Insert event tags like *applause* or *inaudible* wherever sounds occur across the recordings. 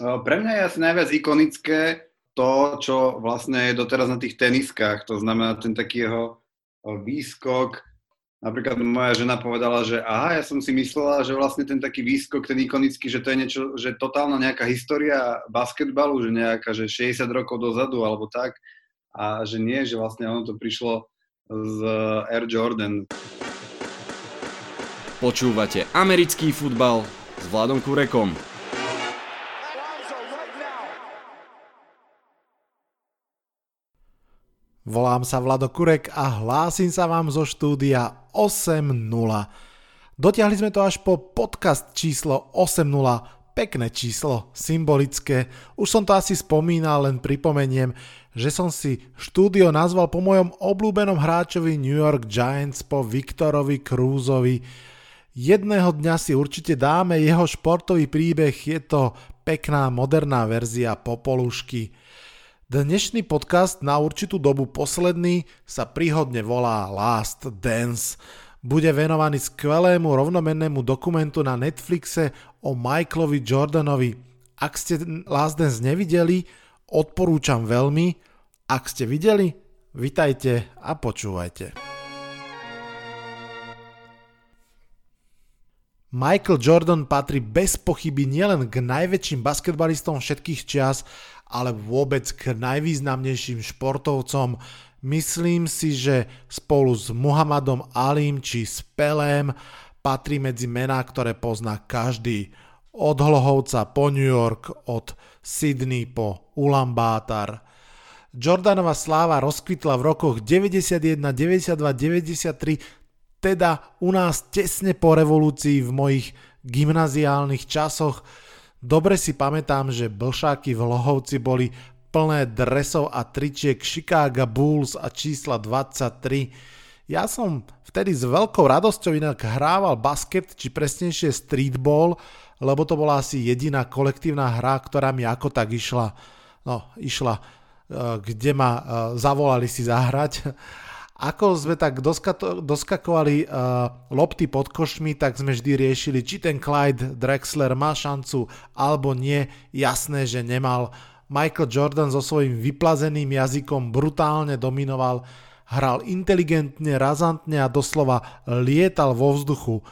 Pre mňa je asi najviac ikonické to, čo vlastne je doteraz na tých teniskách. To znamená ten taký jeho výskok. Napríklad moja žena povedala, že aha, ja som si myslela, že vlastne ten taký výskok, ten ikonický, že to je niečo, že totálna nejaká história basketbalu, že nejaká, že 60 rokov dozadu alebo tak. A že nie, že vlastne ono to prišlo z Air Jordan. Počúvate americký futbal s Vladom Kurekom. Volám sa Vlado Kurek a hlásim sa vám zo štúdia 8.0. Dotiahli sme to až po podcast číslo 8.0, pekné číslo, symbolické. Už som to asi spomínal, len pripomeniem, že som si štúdio nazval po mojom obľúbenom hráčovi New York Giants po Viktorovi Crúzovi. Jedného dňa si určite dáme jeho športový príbeh, je to pekná moderná verzia popolušky. Dnešný podcast na určitú dobu posledný sa príhodne volá Last Dance. Bude venovaný skvelému rovnomennému dokumentu na Netflixe o Michaelovi Jordanovi. Ak ste Last Dance nevideli, odporúčam veľmi. Ak ste videli, vitajte a počúvajte. Michael Jordan patrí bez pochyby nielen k najväčším basketbalistom všetkých čias, ale vôbec k najvýznamnejším športovcom. Myslím si, že spolu s Muhammadom Alim či s Pelém patrí medzi mená, ktoré pozná každý. Od Hlohovca po New York, od Sydney po Ulaanbaatar. Jordanova sláva rozkvitla v rokoch 91, 92, 93, teda u nás tesne po revolúcii v mojich gymnaziálnych časoch, Dobre si pamätám, že blšáky v Lohovci boli plné dresov a tričiek Chicago Bulls a čísla 23. Ja som vtedy s veľkou radosťou inak hrával basket, či presnejšie streetball, lebo to bola asi jediná kolektívna hra, ktorá mi ako tak išla, no išla, eh, kde ma eh, zavolali si zahrať ako sme tak doska- doskakovali uh, lopty pod košmi, tak sme vždy riešili, či ten Clyde Drexler má šancu alebo nie. Jasné, že nemal. Michael Jordan so svojím vyplazeným jazykom brutálne dominoval, hral inteligentne, razantne a doslova lietal vo vzduchu.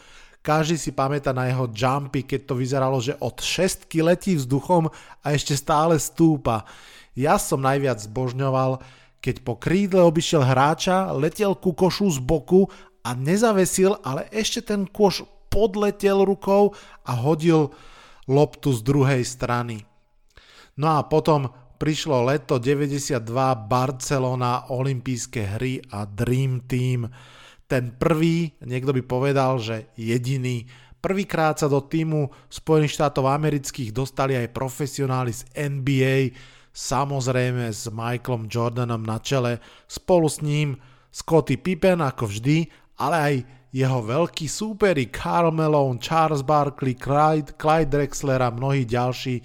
Každý si pamätá na jeho jumpy, keď to vyzeralo, že od šestky letí vzduchom a ešte stále stúpa. Ja som najviac zbožňoval, keď po krídle obišiel hráča, letel ku košu z boku a nezavesil, ale ešte ten koš podletel rukou a hodil loptu z druhej strany. No a potom prišlo leto 92 Barcelona, olympijské hry a Dream Team. Ten prvý, niekto by povedal, že jediný. Prvýkrát sa do týmu Spojených štátov amerických dostali aj profesionáli z NBA, samozrejme s Michaelom Jordanom na čele, spolu s ním Scotty Pippen ako vždy, ale aj jeho veľkí súperi Karl Malone, Charles Barkley, Clyde, Clyde Drexler a mnohí ďalší.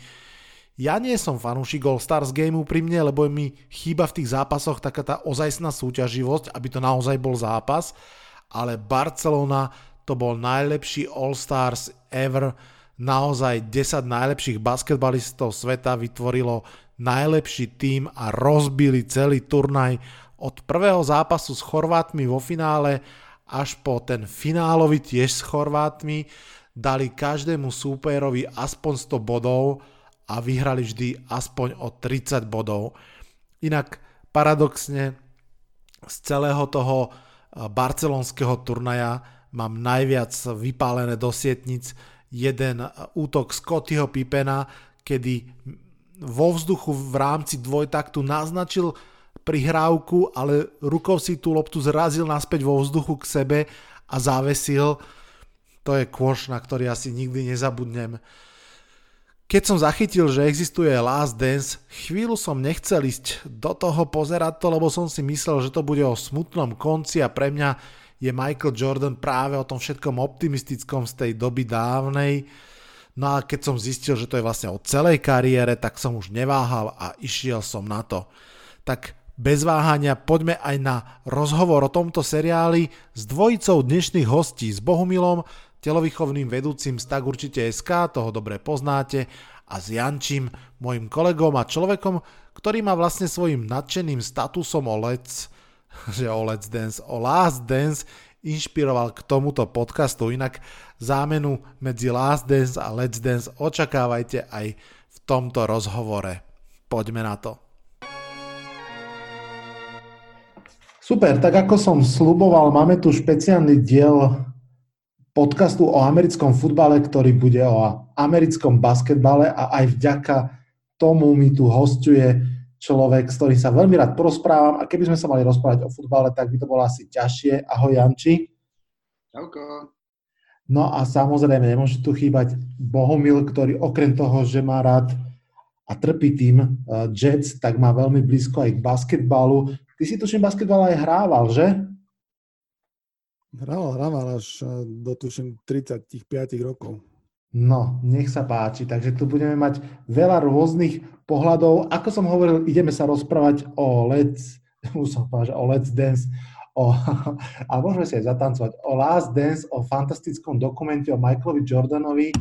Ja nie som fanúšik All Stars Game pri mne, lebo mi chýba v tých zápasoch taká tá ozajstná súťaživosť, aby to naozaj bol zápas, ale Barcelona to bol najlepší All Stars ever, naozaj 10 najlepších basketbalistov sveta vytvorilo najlepší tým a rozbili celý turnaj od prvého zápasu s Chorvátmi vo finále až po ten finálový tiež s Chorvátmi dali každému súperovi aspoň 100 bodov a vyhrali vždy aspoň o 30 bodov. Inak paradoxne z celého toho eh, barcelonského turnaja mám najviac vypálené do sietnic jeden eh, útok Scottyho Pipena, kedy vo vzduchu v rámci dvojtaktu naznačil prihrávku, ale rukou si tú loptu zrazil naspäť vo vzduchu k sebe a závesil. To je kôš, na ktorý asi nikdy nezabudnem. Keď som zachytil, že existuje Last Dance, chvíľu som nechcel ísť do toho pozerať to, lebo som si myslel, že to bude o smutnom konci a pre mňa je Michael Jordan práve o tom všetkom optimistickom z tej doby dávnej. No a keď som zistil, že to je vlastne o celej kariére, tak som už neváhal a išiel som na to. Tak bez váhania poďme aj na rozhovor o tomto seriáli s dvojicou dnešných hostí, s Bohumilom, telovýchovným vedúcim z Tak určite SK, toho dobre poznáte, a s Jančím, môjim kolegom a človekom, ktorý ma vlastne svojim nadšeným statusom o Let's, *laughs* že o Let's Dance, o Last Dance inšpiroval k tomuto podcastu. Inak zámenu medzi Last Dance a Let's Dance očakávajte aj v tomto rozhovore. Poďme na to. Super, tak ako som sluboval, máme tu špeciálny diel podcastu o americkom futbale, ktorý bude o americkom basketbale a aj vďaka tomu mi tu hostuje človek, s ktorým sa veľmi rád porozprávam a keby sme sa mali rozprávať o futbale, tak by to bolo asi ťažšie. Ahoj Janči. Čauko. No a samozrejme, nemôže tu chýbať Bohumil, ktorý okrem toho, že má rád a trpí tým uh, Jets, tak má veľmi blízko aj k basketbalu. Ty si tuším basketbal aj hrával, že? Hrával, hrával až do tuším 35 rokov. No, nech sa páči. Takže tu budeme mať veľa rôznych pohľadov. Ako som hovoril, ideme sa rozprávať o Let's, *laughs* už o Let's Dance, o, *laughs* a môžeme si aj zatancovať, o Last Dance, o fantastickom dokumente o Michaelovi Jordanovi.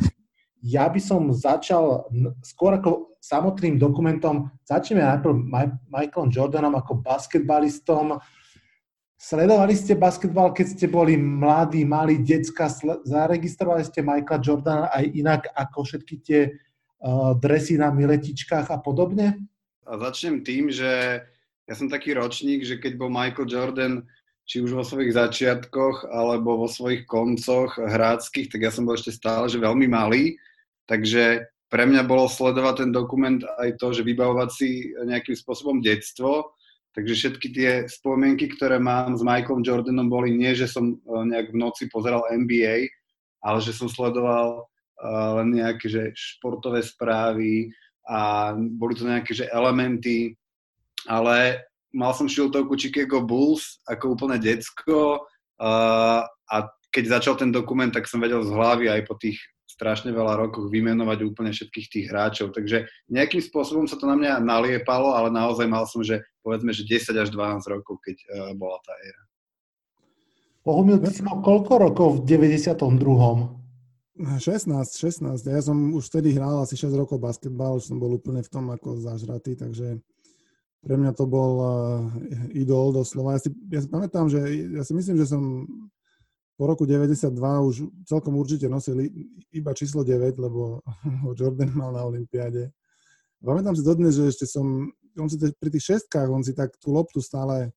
Ja by som začal skôr ako samotným dokumentom, začneme najprv Michaelom Jordanom ako basketbalistom, Sledovali ste basketbal, keď ste boli mladí, mali decka, zaregistrovali ste Michaela Jordana aj inak ako všetky tie uh, dresy na miletičkách a podobne? A začnem tým, že ja som taký ročník, že keď bol Michael Jordan či už vo svojich začiatkoch alebo vo svojich koncoch hráckých, tak ja som bol ešte stále že veľmi malý, takže pre mňa bolo sledovať ten dokument aj to, že vybavovať si nejakým spôsobom detstvo, Takže všetky tie spomienky, ktoré mám s Michaelom Jordanom, boli nie, že som e, nejak v noci pozeral NBA, ale že som sledoval uh, len nejaké že športové správy a boli to nejaké že elementy, ale mal som šiltovku Chicago Bulls ako úplne decko uh, a keď začal ten dokument, tak som vedel z hlavy aj po tých strašne veľa rokoch vymenovať úplne všetkých tých hráčov. Takže nejakým spôsobom sa to na mňa naliepalo, ale naozaj mal som, že povedzme, že 10 až 12 rokov, keď uh, bola tá éra. Bohumil, ty si mal koľko rokov v 92. 16, 16. Ja som už vtedy hral asi 6 rokov basketbal, už som bol úplne v tom ako zažratý, takže pre mňa to bol uh, idol doslova. Ja si, ja si pamätám, že ja si myslím, že som po roku 92 už celkom určite nosili iba číslo 9, lebo *laughs* ho Jordan mal na Olympiáde. Pamätám si dodnes, že ešte som, on si pri tých šestkách, on si tak tú loptu stále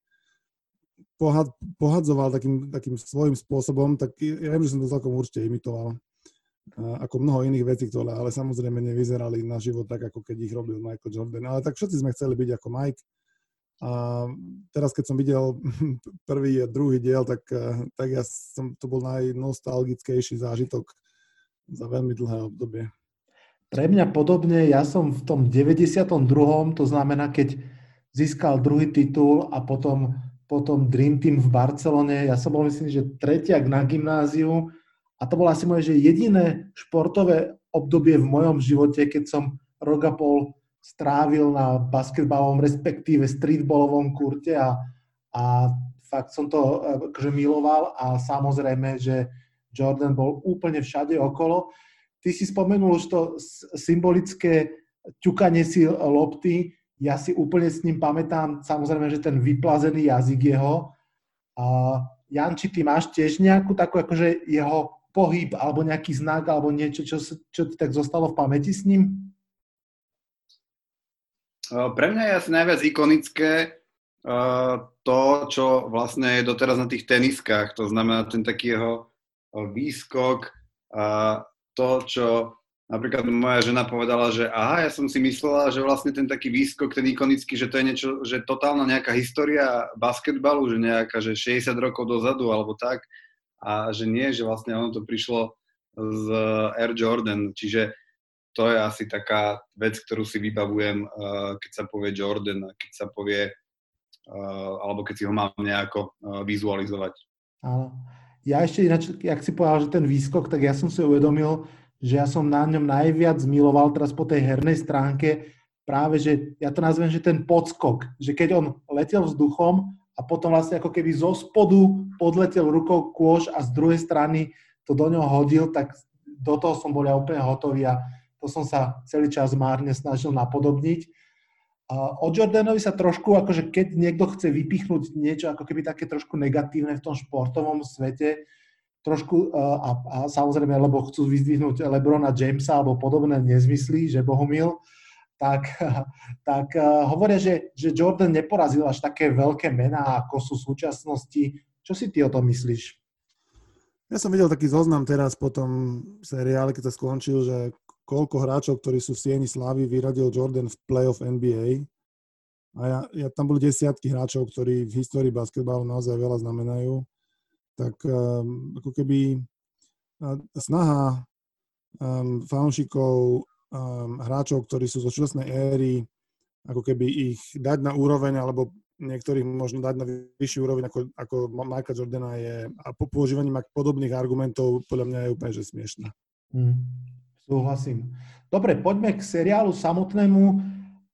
pohad, pohadzoval takým, takým svojím spôsobom, tak ja viem, že som to celkom určite imitoval. Ako mnoho iných vecí, ktoré ale samozrejme nevyzerali na život tak, ako keď ich robil Michael Jordan. Ale tak všetci sme chceli byť ako Mike a teraz, keď som videl *laughs* prvý a druhý diel, tak, eh, tak ja som, to bol najnostalgickejší zážitok za veľmi dlhé obdobie. Pre mňa podobne, ja som v tom 92. to znamená, keď získal druhý titul a potom, potom Dream Team v Barcelone, ja som bol myslím, že tretiak na gymnáziu a to bolo asi moje že jediné športové obdobie v mojom živote, keď som rok a pol strávil na basketbalovom, respektíve streetballovom kurte a, a fakt som to akože miloval a samozrejme, že Jordan bol úplne všade okolo. Ty si spomenul už to symbolické ťukanie si lopty, ja si úplne s ním pamätám, samozrejme, že ten vyplazený jazyk jeho. A Janči, ty máš tiež nejakú takú akože jeho pohyb alebo nejaký znak alebo niečo, čo, čo ti tak zostalo v pamäti s ním? Pre mňa je asi najviac ikonické to, čo vlastne je doteraz na tých teniskách. To znamená ten taký jeho výskok to, čo napríklad moja žena povedala, že aha, ja som si myslela, že vlastne ten taký výskok, ten ikonický, že to je niečo, že totálna nejaká história basketbalu, že nejaká, že 60 rokov dozadu alebo tak a že nie, že vlastne ono to prišlo z Air Jordan, čiže to je asi taká vec, ktorú si vybavujem, uh, keď sa povie Jordan, keď sa povie, uh, alebo keď si ho mám nejako uh, vizualizovať. Áno. Ja ešte ináč, ak si povedal, že ten výskok, tak ja som si uvedomil, že ja som na ňom najviac miloval teraz po tej hernej stránke práve, že ja to nazvem, že ten podskok, že keď on letel vzduchom a potom vlastne ako keby zo spodu podletel rukou kôž a z druhej strany to do ňoho hodil, tak do toho som bol ja úplne hotový a to som sa celý čas márne snažil napodobniť. A o Jordanovi sa trošku, akože keď niekto chce vypichnúť niečo ako keby také trošku negatívne v tom športovom svete, trošku a, a samozrejme, lebo chcú vyzdvihnúť Lebrona Jamesa alebo podobné nezmysly, že Bohumil, tak, tak hovoria, že, že Jordan neporazil až také veľké mená, ako sú v súčasnosti. Čo si ty o tom myslíš? Ja som videl taký zoznam teraz po tom seriále, keď sa skončil, že koľko hráčov, ktorí sú v sieni slávy, vyradil Jordan v playoff NBA. A ja, ja, tam boli desiatky hráčov, ktorí v histórii basketbalu naozaj veľa znamenajú. Tak um, ako keby uh, snaha um, fanúšikov, um, hráčov, ktorí sú zo súčasnej éry, ako keby ich dať na úroveň, alebo niektorých možno dať na vyšší úroveň ako, ako Michael Jordana je a po používaním podobných argumentov podľa mňa je úplne že smiešná. Mm. Súhlasím. Dobre, poďme k seriálu samotnému.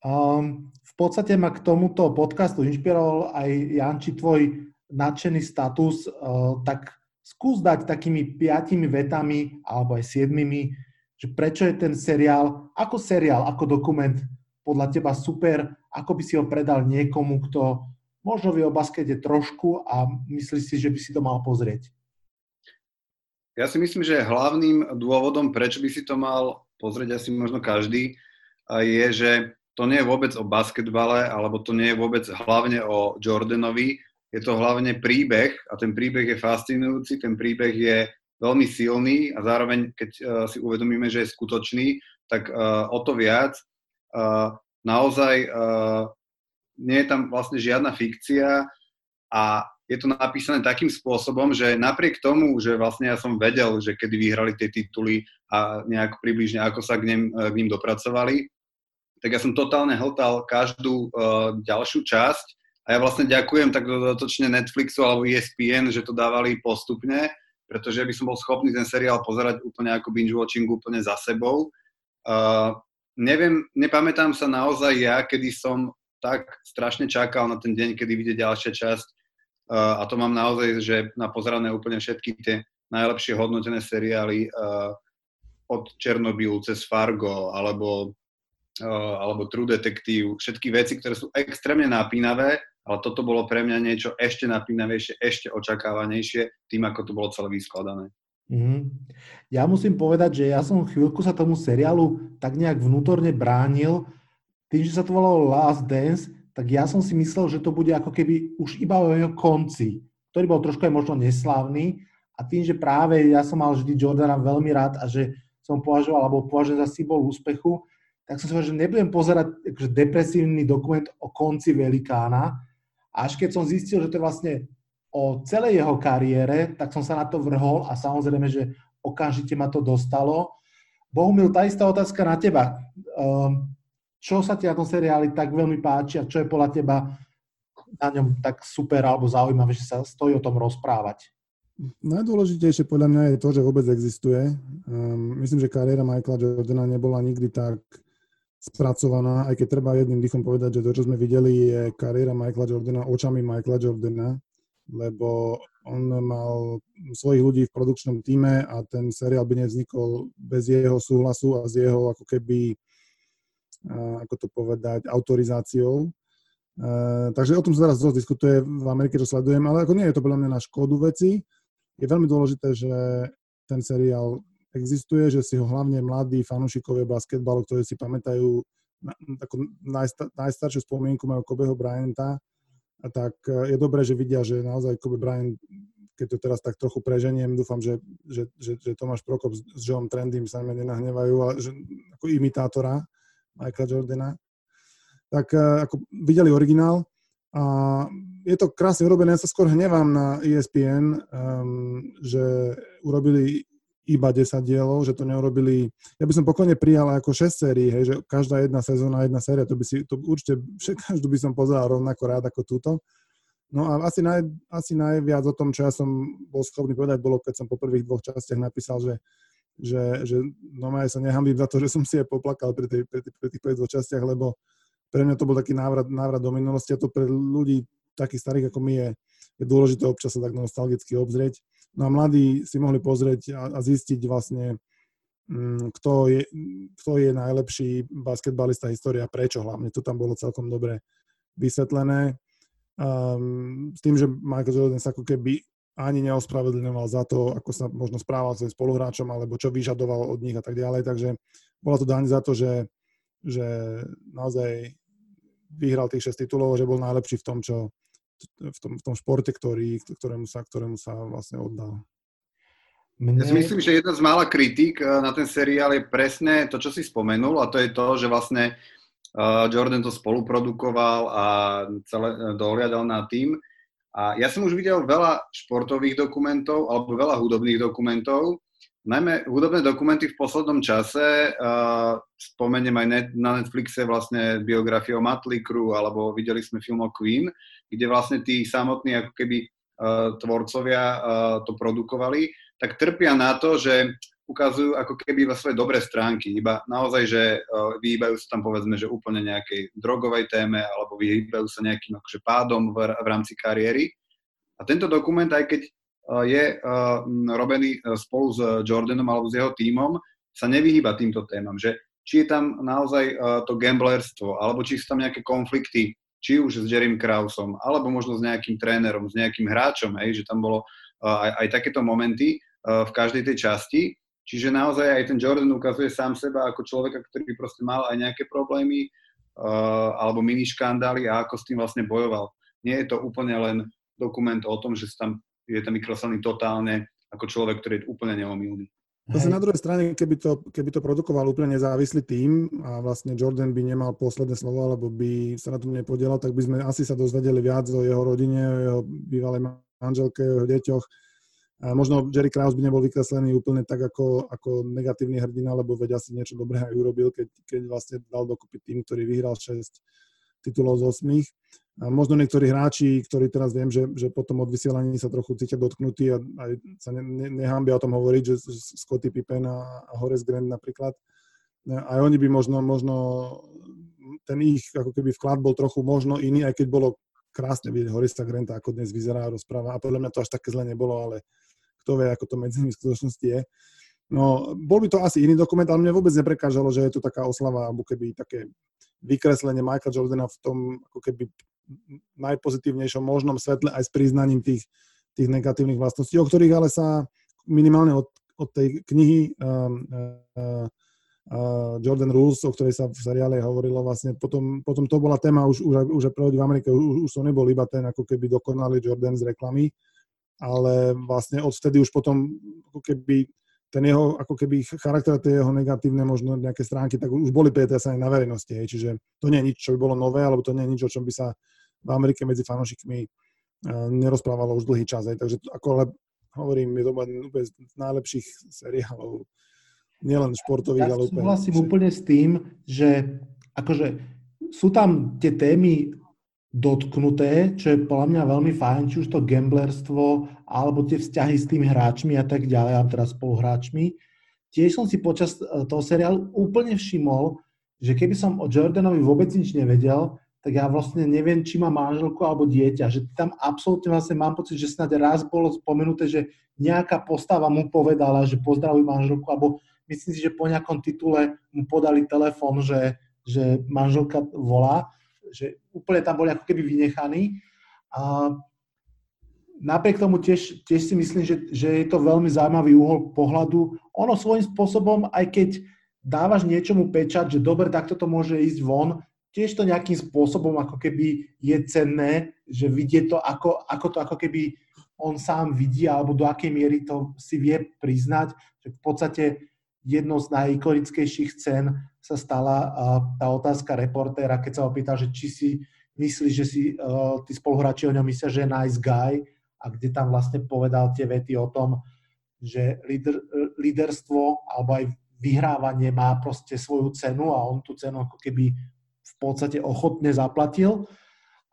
Um, v podstate ma k tomuto podcastu inšpiroval aj Janči tvoj nadšený status, uh, tak skús dať takými piatimi vetami alebo aj siedmimi, že prečo je ten seriál, ako seriál, ako dokument podľa teba super, ako by si ho predal niekomu, kto možno vie o baskete trošku a myslí si, že by si to mal pozrieť. Ja si myslím, že hlavným dôvodom, prečo by si to mal pozrieť asi možno každý, je, že to nie je vôbec o basketbale, alebo to nie je vôbec hlavne o Jordanovi, je to hlavne príbeh a ten príbeh je fascinujúci, ten príbeh je veľmi silný a zároveň, keď uh, si uvedomíme, že je skutočný, tak uh, o to viac. Uh, naozaj nie je tam vlastne žiadna fikcia a je to napísané takým spôsobom, že napriek tomu, že vlastne ja som vedel, že kedy vyhrali tie tituly a nejak približne ako sa k ním, k ním dopracovali, tak ja som totálne hltal každú uh, ďalšiu časť a ja vlastne ďakujem tak dodatočne Netflixu alebo ESPN, že to dávali postupne, pretože by som bol schopný ten seriál pozerať úplne ako binge-watching úplne za sebou. Uh, neviem, nepamätám sa naozaj ja, kedy som tak strašne čakal na ten deň, kedy vyjde ďalšia časť a to mám naozaj, že na pozerané úplne všetky tie najlepšie hodnotené seriály od Černobylu cez Fargo alebo, alebo True Detective, všetky veci, ktoré sú extrémne napínavé, ale toto bolo pre mňa niečo ešte napínavejšie, ešte očakávanejšie tým, ako to bolo celé vyskladané. Mm. Ja musím povedať, že ja som chvíľku sa tomu seriálu tak nejak vnútorne bránil, tým, že sa to volalo Last Dance, tak ja som si myslel, že to bude ako keby už iba o jeho konci, ktorý bol trošku aj možno neslávny a tým, že práve ja som mal vždy Jordana veľmi rád a že som považoval, alebo považujem za symbol úspechu, tak som si povedal, že nebudem pozerať akože depresívny dokument o konci velikána. Až keď som zistil, že to je vlastne o celej jeho kariére, tak som sa na to vrhol a samozrejme, že okamžite ma to dostalo. Bohumil, tá istá otázka na teba. Um, čo sa ti na tom seriáli tak veľmi páči a čo je podľa teba na ňom tak super alebo zaujímavé, že sa stojí o tom rozprávať? Najdôležitejšie podľa mňa je to, že vôbec existuje. Um, myslím, že kariéra Michaela Jordana nebola nikdy tak spracovaná, aj keď treba jedným dýchom povedať, že to, čo sme videli, je kariéra Michaela Jordana očami Michaela Jordana, lebo on mal svojich ľudí v produkčnom týme a ten seriál by nevznikol bez jeho súhlasu a z jeho ako keby ako to povedať, autorizáciou. Takže o tom sa teraz dosť diskutuje v Amerike, čo sledujem, ale ako nie je to podľa mňa na škodu veci. Je veľmi dôležité, že ten seriál existuje, že si ho hlavne mladí fanúšikovia basketbalu, ktorí si pamätajú na, takú najstar, najstaršiu spomienku majú Kobeho Bryanta, a tak e, je dobré, že vidia, že naozaj Kobe Bryant, keď to teraz tak trochu preženiem, dúfam, že, že, že, že Tomáš Prokop s Joeom Trendym sa mi nenahnevajú, ale že, ako imitátora, Michaela Jordana, tak eh, ako videli originál a je to krásne urobené. Ja sa skôr hnevám na ESPN, um, ehm, že urobili iba 10 dielov, že to neurobili, ja by som pokojne prijal ako 6 sérií, hej, že každá jedna sezóna, jedna séria, to by si, to určite, každú by som pozeral rovnako rád ako túto. No a asi, naj, asi najviac o tom, čo ja som bol schopný povedať, bolo, keď som po prvých dvoch častiach napísal, že že, že normálne sa nehambím za to, že som si aj poplakal pri, tej, pri, pri tých dvoch častiach, lebo pre mňa to bol taký návrat, návrat do minulosti a to pre ľudí takých starých ako my je, je dôležité občas sa tak nostalgicky obzrieť. No a mladí si mohli pozrieť a, a zistiť vlastne, mm, kto je, kto je najlepší basketbalista história, prečo hlavne. To tam bolo celkom dobre vysvetlené. Um, s tým, že Michael Jordan sa ako keby ani neospravedlňoval za to, ako sa možno správal svojim spoluhráčom, alebo čo vyžadoval od nich a tak ďalej. Takže bola to daň za to, že, že naozaj vyhral tých 6 titulov, že bol najlepší v tom, čo, v tom, v tom športe, ktorý, ktorému, sa, ktorému sa vlastne oddal. Mne... Ja si myslím, že jedna z mála kritík eh, na ten seriál je presne to, čo si spomenul a to je to, že vlastne eh, Jordan to spoluprodukoval a celé eh, dohliadal na tým a ja som už videl veľa športových dokumentov alebo veľa hudobných dokumentov. Najmä hudobné dokumenty v poslednom čase, uh, spomeniem aj net, na Netflixe vlastne biografiu o Motley Crue, alebo videli sme film o Queen, kde vlastne tí samotní ako keby uh, tvorcovia uh, to produkovali, tak trpia na to, že ukazujú ako keby iba svoje dobré stránky, iba naozaj, že uh, vyhýbajú sa tam povedzme, že úplne nejakej drogovej téme alebo vyhýbajú sa nejakým akože pádom v, v rámci kariéry. A tento dokument, aj keď uh, je uh, robený spolu s Jordanom alebo s jeho tímom, sa nevyhýba týmto témam, že či je tam naozaj to gamblerstvo, alebo či sú tam nejaké konflikty, či už s Jerrym Krausom, alebo možno s nejakým trénerom, s nejakým hráčom, hej, že tam bolo aj, aj takéto momenty v každej tej časti. Čiže naozaj aj ten Jordan ukazuje sám seba ako človeka, ktorý proste mal aj nejaké problémy uh, alebo mini škandály a ako s tým vlastne bojoval. Nie je to úplne len dokument o tom, že tam, je tam vykreslený totálne ako človek, ktorý je úplne neomilný. Zase na druhej strane, keby to, keby to produkoval úplne nezávislý tým a vlastne Jordan by nemal posledné slovo, alebo by sa na tom nepodielal, tak by sme asi sa dozvedeli viac o jeho rodine, o jeho bývalej manželke, o jeho deťoch, možno Jerry Krause by nebol vykreslený úplne tak ako, ako negatívny hrdina, lebo veď asi niečo dobré aj urobil, keď, keď vlastne dal dokopy tým, ktorý vyhral 6 titulov z 8. A možno niektorí hráči, ktorí teraz viem, že, že potom od vysielaní sa trochu cítia dotknutí a aj sa ne, ne, nehambia o tom hovoriť, že, Scotty Pippen a, a Horace Grant napríklad, aj oni by možno, možno ten ich ako keby vklad bol trochu možno iný, aj keď bolo krásne vidieť Horista Granta, ako dnes vyzerá rozpráva. A podľa mňa to až také zle nebolo, ale kto vie, ako to medzi nimi v skutočnosti je. No, bol by to asi iný dokument, ale mne vôbec neprekážalo, že je tu taká oslava, alebo keby také vykreslenie Michaela Jordana v tom ako keby najpozitívnejšom možnom svetle aj s priznaním tých, tých negatívnych vlastností, o ktorých ale sa minimálne od, od tej knihy um, uh, uh, Jordan Rules, o ktorej sa v seriále hovorilo vlastne, potom, potom to bola téma už, už, už v Amerike, už, už to nebol iba ten ako keby dokonalý Jordan z reklamy, ale vlastne odvtedy už potom ako keby ten jeho ako keby charakter, tie jeho negatívne možno nejaké stránky, tak už boli aj na verejnosti. Hej. Čiže to nie je nič, čo by bolo nové, alebo to nie je nič, o čom by sa v Amerike medzi fanúšikmi uh, nerozprávalo už dlhý čas. Hej. Takže ako ale hovorím, je to úplne z najlepších seriálov, nielen športových, ja ale úplne... súhlasím úplne s tým, že akože sú tam tie témy dotknuté, čo je podľa mňa veľmi fajn, či už to gamblerstvo, alebo tie vzťahy s tými hráčmi a tak ďalej, a teraz spoluhráčmi. Tiež som si počas e, toho seriálu úplne všimol, že keby som o Jordanovi vôbec nič nevedel, tak ja vlastne neviem, či má manželku alebo dieťa. Že tam absolútne vlastne mám pocit, že snad raz bolo spomenuté, že nejaká postava mu povedala, že pozdravuj manželku, alebo myslím si, že po nejakom titule mu podali telefón, že, že manželka volá že úplne tam boli ako keby vynechaní. A napriek tomu tiež, tiež si myslím, že, že je to veľmi zaujímavý uhol pohľadu. Ono svojím spôsobom, aj keď dávaš niečomu pečať, že dobre, takto to môže ísť von, tiež to nejakým spôsobom ako keby je cenné, že vidie to, ako, ako to ako keby on sám vidí, alebo do akej miery to si vie priznať, že v podstate jednou z najikonickejších scén sa stala tá otázka reportéra, keď sa opýtal, že či si myslí, že si uh, tí spoluhráči o ňom myslia, že je nice guy a kde tam vlastne povedal tie vety o tom, že líder, líderstvo alebo aj vyhrávanie má proste svoju cenu a on tú cenu ako keby v podstate ochotne zaplatil.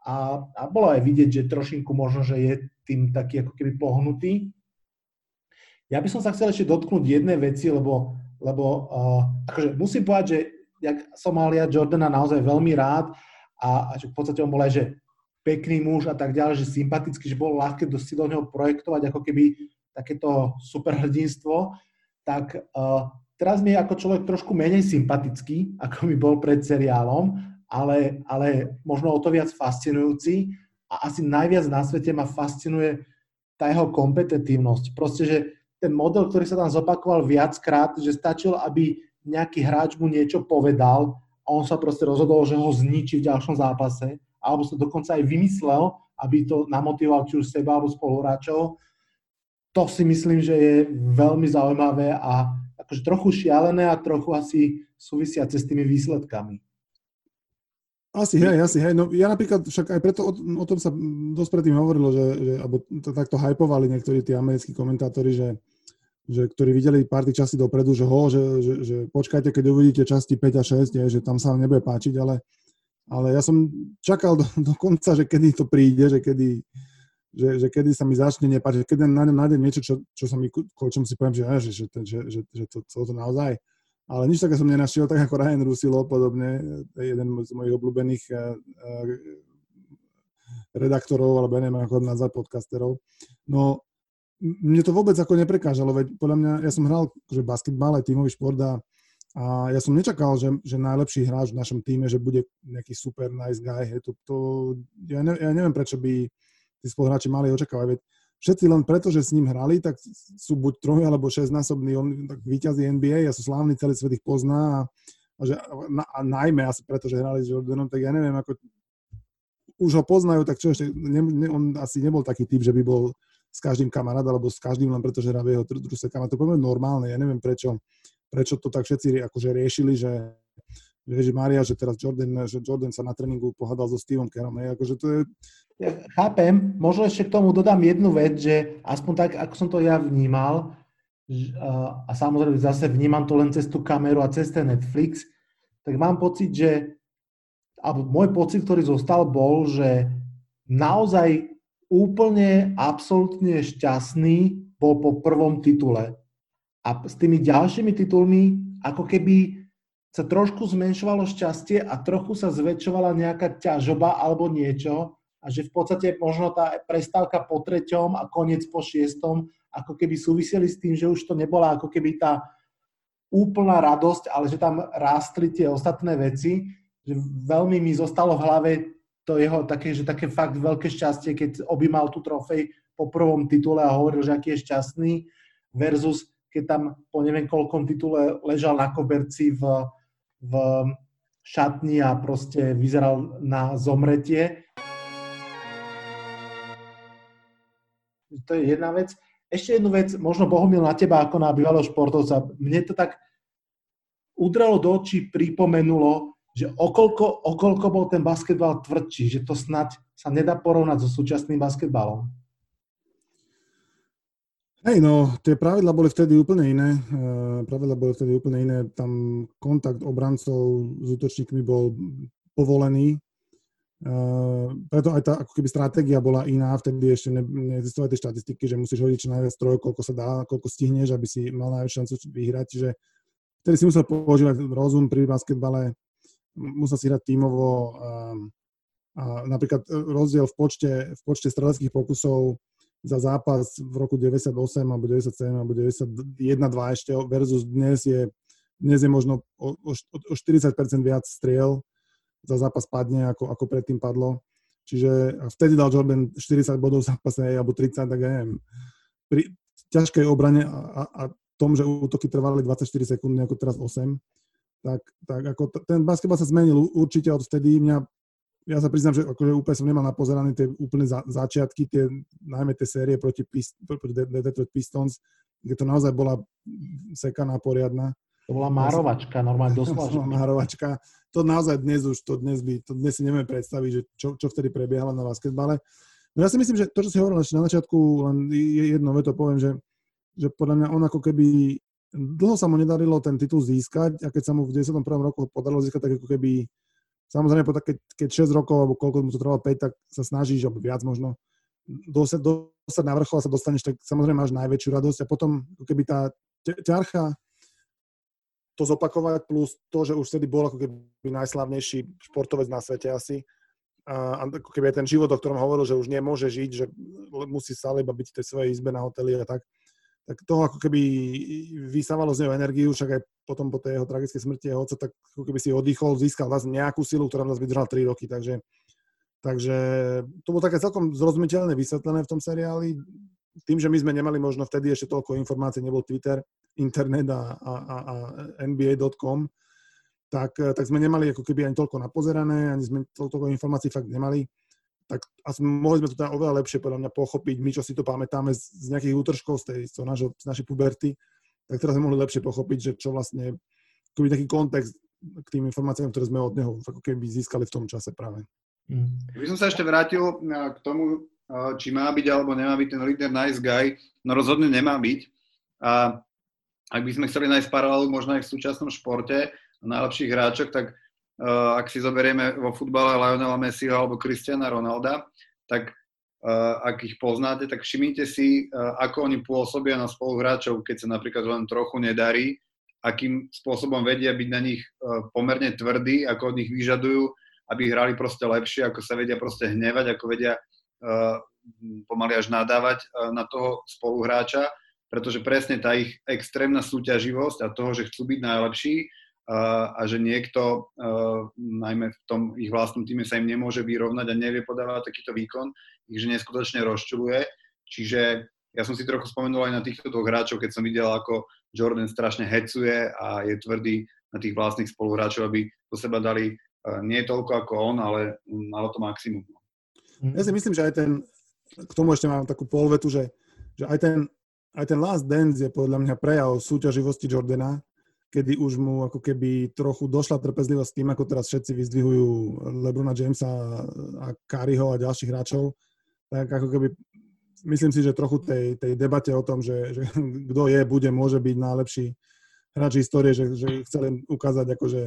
A, a bolo aj vidieť, že trošinku možno, že je tým taký ako keby pohnutý. Ja by som sa chcel ešte dotknúť jednej veci, lebo lebo uh, akože musím povedať, že jak som mal ja Jordana naozaj veľmi rád a, a že v podstate on bol aj, že pekný muž a tak ďalej, že sympatický, že bolo ľahké dosť do neho projektovať ako keby takéto superhrdinstvo, tak uh, teraz mi je ako človek trošku menej sympatický, ako mi bol pred seriálom, ale, ale možno o to viac fascinujúci a asi najviac na svete ma fascinuje tá jeho kompetitívnosť. Proste, že ten model, ktorý sa tam zopakoval viackrát, že stačilo, aby nejaký hráč mu niečo povedal a on sa proste rozhodol, že ho zničí v ďalšom zápase, alebo sa dokonca aj vymyslel, aby to namotivoval či už seba alebo spoluhráčov. To si myslím, že je veľmi zaujímavé a akože trochu šialené a trochu asi súvisiace s tými výsledkami. Asi hej, asi hej. No ja napríklad však aj preto o, o tom sa dosť predtým hovorilo, že, že alebo to, takto hypovali niektorí tí americkí komentátori, že, že ktorí videli pár tých časí dopredu, že ho, že, že, že počkajte, keď uvidíte časti 5 a 6, je, že tam sa vám nebude páčiť, ale ale ja som čakal do, do konca, že kedy to príde, že kedy, že, že kedy sa mi začne nepáčiť, kedy nájdem, nájdem niečo, čo, čo sa mi, čom si poviem, že, že, že, že, že, že to, to, to naozaj. Ale nič také som nenašiel, tak ako Ryan Rusilo podobne, jeden z mojich obľúbených uh, uh, redaktorov, alebo neviem ako nazvať podcasterov. No, mne to vôbec ako neprekážalo, veď podľa mňa, ja som hral že basketbal aj tímový šport a a ja som nečakal, že, že najlepší hráč v našom týme, že bude nejaký super nice guy. Hej, to, to, ja, ne, ja neviem, prečo by tí spoluhráči mali očakávať. Veď všetci len preto, že s ním hrali, tak sú buď troj alebo šestnásobní on, víťazí NBA a sú slávni, celý svet ich pozná a, a, že, na, a najmä asi preto, že hrali s Jordanom, tak ja neviem, ako už ho poznajú, tak čo ešte, ne, ne, on asi nebol taký typ, že by bol s každým kamarát, alebo s každým len preto, že v jeho družstve kamarát. To poviem normálne, ja neviem prečo prečo to tak všetci akože riešili, že Ježi Maria, že teraz Jordan, že Jordan sa na tréningu pohádal so Steveom Kerom. Akože to je... Ja chápem, možno ešte k tomu dodám jednu vec, že aspoň tak, ako som to ja vnímal, a samozrejme zase vnímam to len cez tú kameru a cez ten Netflix, tak mám pocit, že alebo môj pocit, ktorý zostal, bol, že naozaj úplne, absolútne šťastný bol po prvom titule. A s tými ďalšími titulmi ako keby sa trošku zmenšovalo šťastie a trochu sa zväčšovala nejaká ťažoba alebo niečo a že v podstate možno tá prestávka po treťom a koniec po šiestom ako keby súviseli s tým, že už to nebola ako keby tá úplná radosť, ale že tam rástli tie ostatné veci, že veľmi mi zostalo v hlave to jeho také, že také fakt veľké šťastie, keď objímal tú trofej po prvom titule a hovoril, že aký je šťastný versus keď tam po neviem koľkom titule ležal na koberci v, v šatni a proste vyzeral na zomretie. To je jedna vec. Ešte jednu vec, možno Bohumil na teba ako na bývalého športovca. Mne to tak udralo do očí, pripomenulo, že okolko, okolko bol ten basketbal tvrdší, že to snať sa nedá porovnať so súčasným basketbalom. Hej, no, tie pravidla boli vtedy úplne iné. Uh, pravidla boli vtedy úplne iné. Tam kontakt obrancov s útočníkmi bol povolený. Uh, preto aj tá ako keby stratégia bola iná. Vtedy ešte ne, neexistovali tie štatistiky, že musíš hodiť čo najviac strojov, koľko sa dá, koľko stihneš, aby si mal najväčšiu šancu vyhrať. Čiže vtedy si musel používať rozum pri basketbale, musel si hrať tímovo. Uh, a napríklad rozdiel v počte, v počte streleckých pokusov za zápas v roku 98 alebo 97 alebo 91 2 ešte versus dnes je, dnes je možno o, o, o 40% viac striel za zápas padne, ako, ako predtým padlo. Čiže vtedy dal Jordan 40 bodov v zápase, alebo 30, tak ja neviem. Pri ťažkej obrane a, a, a tom, že útoky trvali 24 sekúnd, ako teraz 8, tak, tak ako t- ten basketbal sa zmenil určite od vtedy. Mňa ja sa priznám, že akože úplne som nemal napozerané tie úplne za, začiatky, tie, najmä tie série proti, Pist, proti Detroit Pistons, kde to naozaj bola sekaná poriadna. To bola márovačka, normálne doslova. *laughs* Márovačka. To naozaj dnes už, to dnes, by, to dnes si nevieme predstaviť, že čo, čo vtedy prebiehalo na basketbale. No ja si myslím, že to, čo si hovoril na začiatku, len jedno veto poviem, že, že podľa mňa on ako keby dlho sa mu nedarilo ten titul získať a keď sa mu v 91. roku podarilo získať, tak ako keby Samozrejme, keď, keď 6 rokov, alebo koľko mu to trvalo, 5, tak sa snažíš, alebo viac možno, dostať, dostať na vrchol a sa dostaneš, tak samozrejme máš najväčšiu radosť a potom, keby tá ťarcha to zopakovať, plus to, že už vtedy bol ako keby najslavnejší športovec na svete asi, a ako keby aj ten život, o ktorom hovoril, že už nemôže žiť, že musí stále iba byť v tej svojej izbe na hoteli a tak, tak to ako keby vysávalo z neho energiu, však aj potom po tej jeho tragickej smrti jeho otca, tak ako keby si oddychol, získal vlastne nejakú silu, ktorá nás vydržala 3 roky, takže, takže to bolo také celkom zrozumiteľne vysvetlené v tom seriáli. Tým, že my sme nemali možno vtedy ešte toľko informácií, nebol Twitter, internet a, a, a, a NBA.com, tak, tak sme nemali ako keby ani toľko napozerané, ani sme toľko informácií fakt nemali tak asi mohli sme to teda oveľa lepšie podľa mňa pochopiť, my čo si to pamätáme z, z nejakých útržkov z, tej, z, našho, z našej puberty, tak teraz sme mohli lepšie pochopiť, že čo vlastne, akoby taký kontext k tým informáciám, ktoré sme od neho ako keby získali v tom čase práve. Mm. By som sa ešte vrátil k tomu, či má byť alebo nemá byť ten leader nice guy, no rozhodne nemá byť. A ak by sme chceli nájsť paralelu možno aj v súčasnom športe najlepších hráčok, tak Eh, ak si zoberieme vo futbale Lionela Messiho alebo Cristiana Ronalda, tak eh, ak ich poznáte, tak všimnite si, eh, ako oni pôsobia na spoluhráčov, keď sa napríklad len trochu nedarí, akým spôsobom vedia byť na nich pomerne tvrdí, ako od nich vyžadujú, aby hrali proste lepšie, ako sa vedia proste hnevať, ako vedia pomaly až nadávať na toho spoluhráča, pretože presne tá ich extrémna súťaživosť a toho, že chcú byť najlepší, a že niekto, najmä v tom ich vlastnom týme, sa im nemôže vyrovnať a nevie podávať takýto výkon, ich že neskutočne rozčuluje. Čiže ja som si trochu spomenul aj na týchto dvoch hráčov, keď som videl, ako Jordan strašne hecuje a je tvrdý na tých vlastných spoluhráčov, aby do seba dali nie toľko ako on, ale malo to maximum. Ja si myslím, že aj ten, k tomu ešte mám takú polvetu, že, že aj, ten, aj ten Last Dance je podľa mňa prejav súťaživosti Jordana, kedy už mu ako keby trochu došla trpezlivosť tým, ako teraz všetci vyzdvihujú Lebrona Jamesa a Kariho a ďalších hráčov, tak ako keby myslím si, že trochu tej, tej debate o tom, že, že *laughs* kto je, bude, môže byť najlepší hráč histórie, že, že chcel ukázať, ako že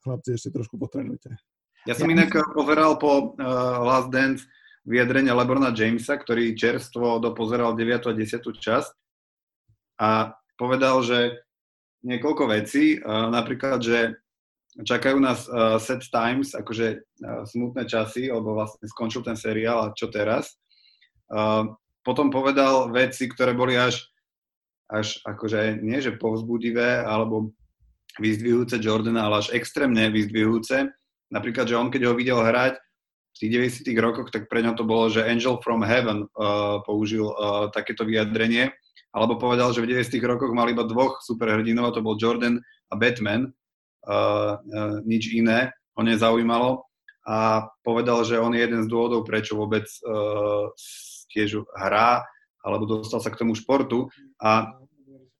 chlapci ešte trošku potrenujte. Ja som inak pozeral po uh, Last Dance vyjadrenia Lebrona Jamesa, ktorý čerstvo dopozeral 9. a 10. časť a povedal, že niekoľko vecí, napríklad, že čakajú nás set times, akože smutné časy, lebo vlastne skončil ten seriál a čo teraz. Potom povedal veci, ktoré boli až, až akože nie že povzbudivé alebo vyzdvihujúce Jordana, ale až extrémne vyzdvihujúce. Napríklad, že on keď ho videl hrať tých 90 rokoch, tak pre ňo to bolo, že Angel from Heaven uh, použil uh, takéto vyjadrenie alebo povedal, že v 90. rokoch mal iba dvoch superhrdinov, a to bol Jordan a Batman, uh, uh, nič iné ho nezaujímalo a povedal, že on je jeden z dôvodov, prečo vôbec uh, tiež hrá alebo dostal sa k tomu športu. A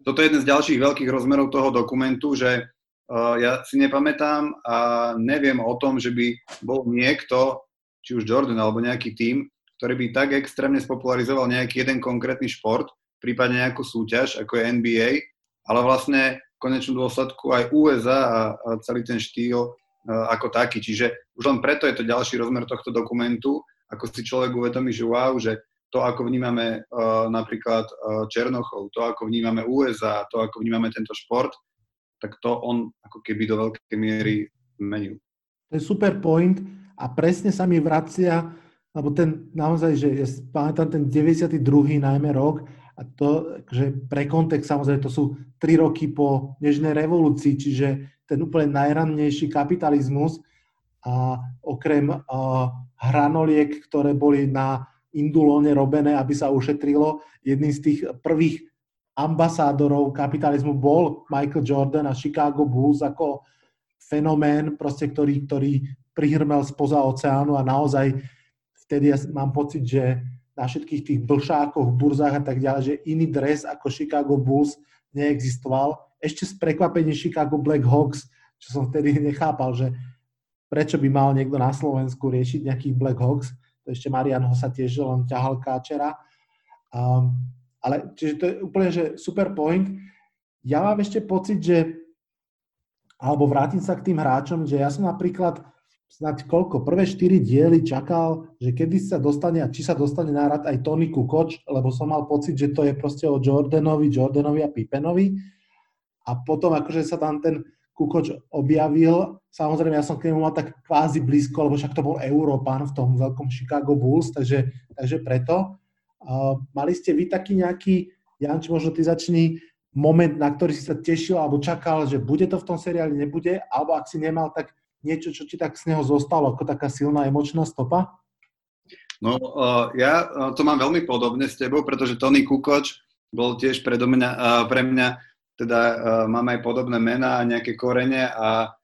toto je jeden z ďalších veľkých rozmerov toho dokumentu, že uh, ja si nepamätám a neviem o tom, že by bol niekto, či už Jordan alebo nejaký tým, ktorý by tak extrémne spopularizoval nejaký jeden konkrétny šport, prípadne nejakú súťaž, ako je NBA, ale vlastne v konečnom dôsledku aj USA a, celý ten štýl ako taký. Čiže už len preto je to ďalší rozmer tohto dokumentu, ako si človek uvedomí, že wow, že to, ako vnímame uh, napríklad uh, Černochov, to, ako vnímame USA, to, ako vnímame tento šport, tak to on ako keby do veľkej miery menil. To je super point a presne sa mi vracia, lebo ten naozaj, že ja pamätám ten 92. najmä rok a to, že pre kontext samozrejme to sú tri roky po nežnej revolúcii, čiže ten úplne najrannejší kapitalizmus a okrem uh, hranoliek, ktoré boli na indulóne robené, aby sa ušetrilo, jedným z tých prvých ambasádorov kapitalizmu bol Michael Jordan a Chicago Bulls ako fenomén, proste, ktorý, ktorý prihrmel spoza oceánu a naozaj vtedy ja mám pocit, že na všetkých tých blšákoch, burzách a tak ďalej, že iný dres ako Chicago Bulls neexistoval. Ešte z prekvapení Chicago Black Hawks, čo som vtedy *laughs* nechápal, že prečo by mal niekto na Slovensku riešiť nejakých Black Hawks. To ešte Marian ho sa tiež len ťahal káčera. Um, ale čiže to je úplne že super point. Ja mám ešte pocit, že alebo vrátim sa k tým hráčom, že ja som napríklad snať koľko, prvé štyri diely čakal, že kedy sa dostane a či sa dostane na rad aj Tony Kukoč, lebo som mal pocit, že to je proste o Jordanovi, Jordanovi a Pippenovi. A potom akože sa tam ten Kukoč objavil, samozrejme ja som k nemu mal tak kvázi blízko, lebo však to bol Európan v tom veľkom Chicago Bulls, takže, takže preto. Uh, mali ste vy taký nejaký Janči, možno ty začni moment, na ktorý si sa tešil alebo čakal, že bude to v tom seriáli, nebude, alebo ak si nemal, tak niečo, čo ti tak z neho zostalo, ako taká silná emočná stopa? No, uh, ja to mám veľmi podobne s tebou, pretože Tony Kukoč bol tiež pre mňa, uh, pre mňa teda mám aj podobné mená a nejaké korene a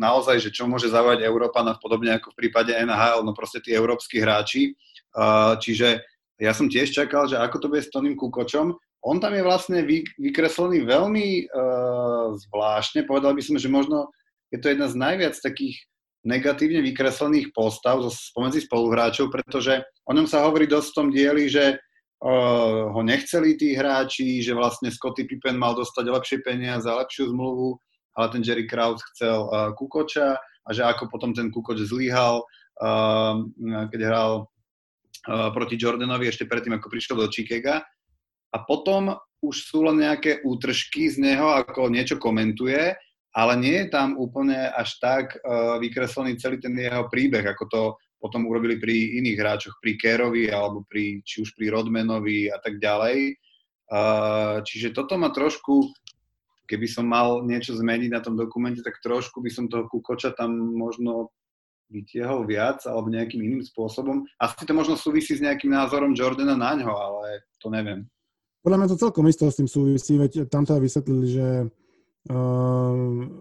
naozaj, že čo môže zaujať Európana podobne ako v prípade NHL, no proste tí európsky hráči. Čiže ja som tiež čakal, že ako to bude s Tonym Kukočom. On tam je vlastne vy, vykreslený veľmi zvláštne. Povedal by som, že možno je to jedna z najviac takých negatívne vykreslených postav spomedzi spoluhráčov, pretože o ňom sa hovorí dosť v tom dieli, že ho nechceli tí hráči, že vlastne Scotty Pippen mal dostať lepšie peniaze a lepšiu zmluvu, ale ten Jerry Krause chcel uh, Kukoča a že ako potom ten Kukoč zlyhal, uh, keď hral uh, proti Jordanovi ešte predtým, ako prišiel do Chicaga. A potom už sú len nejaké útržky z neho, ako niečo komentuje, ale nie je tam úplne až tak uh, vykreslený celý ten jeho príbeh, ako to potom urobili pri iných hráčoch, pri Kerovi alebo pri, či už pri Rodmanovi a tak ďalej. Uh, čiže toto ma trošku, keby som mal niečo zmeniť na tom dokumente, tak trošku by som toho Kukoča tam možno vytiahol viac alebo nejakým iným spôsobom. Asi to možno súvisí s nejakým názorom Jordana na ňo, ale to neviem. Podľa mňa to celkom isto s tým súvisí, veď tam aj vysvetlili, že uh,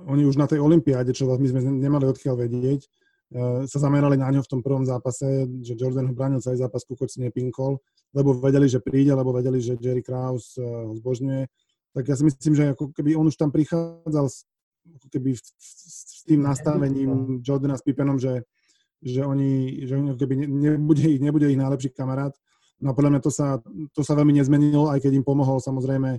oni už na tej olympiáde, čo my sme nemali odkiaľ vedieť, uh, sa zamerali na ňo v tom prvom zápase, že Jordan ho bránil celý zápas, Kukoc nepinkol, lebo vedeli, že príde, lebo vedeli, že Jerry Krause uh, ho zbožňuje. Tak ja si myslím, že ako keby on už tam prichádzal s, ako keby s, s tým nastavením Jordana s Pippenom, že, že oni, že oni keby nebude ich, nebude ich najlepší kamarát, No podľa mňa to sa, to sa veľmi nezmenilo, aj keď im pomohol samozrejme